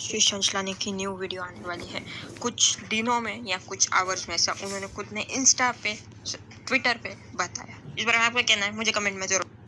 श्री चंचलानी की new video आने वाली है। कुछ दिनों में या कुछ आवर्स में ऐसा उन्होंने खुद ने इंस्टा पे ट्विटर पे बताया। इस बारे में आपका कहना है? मुझे कमेंट में ज़रूर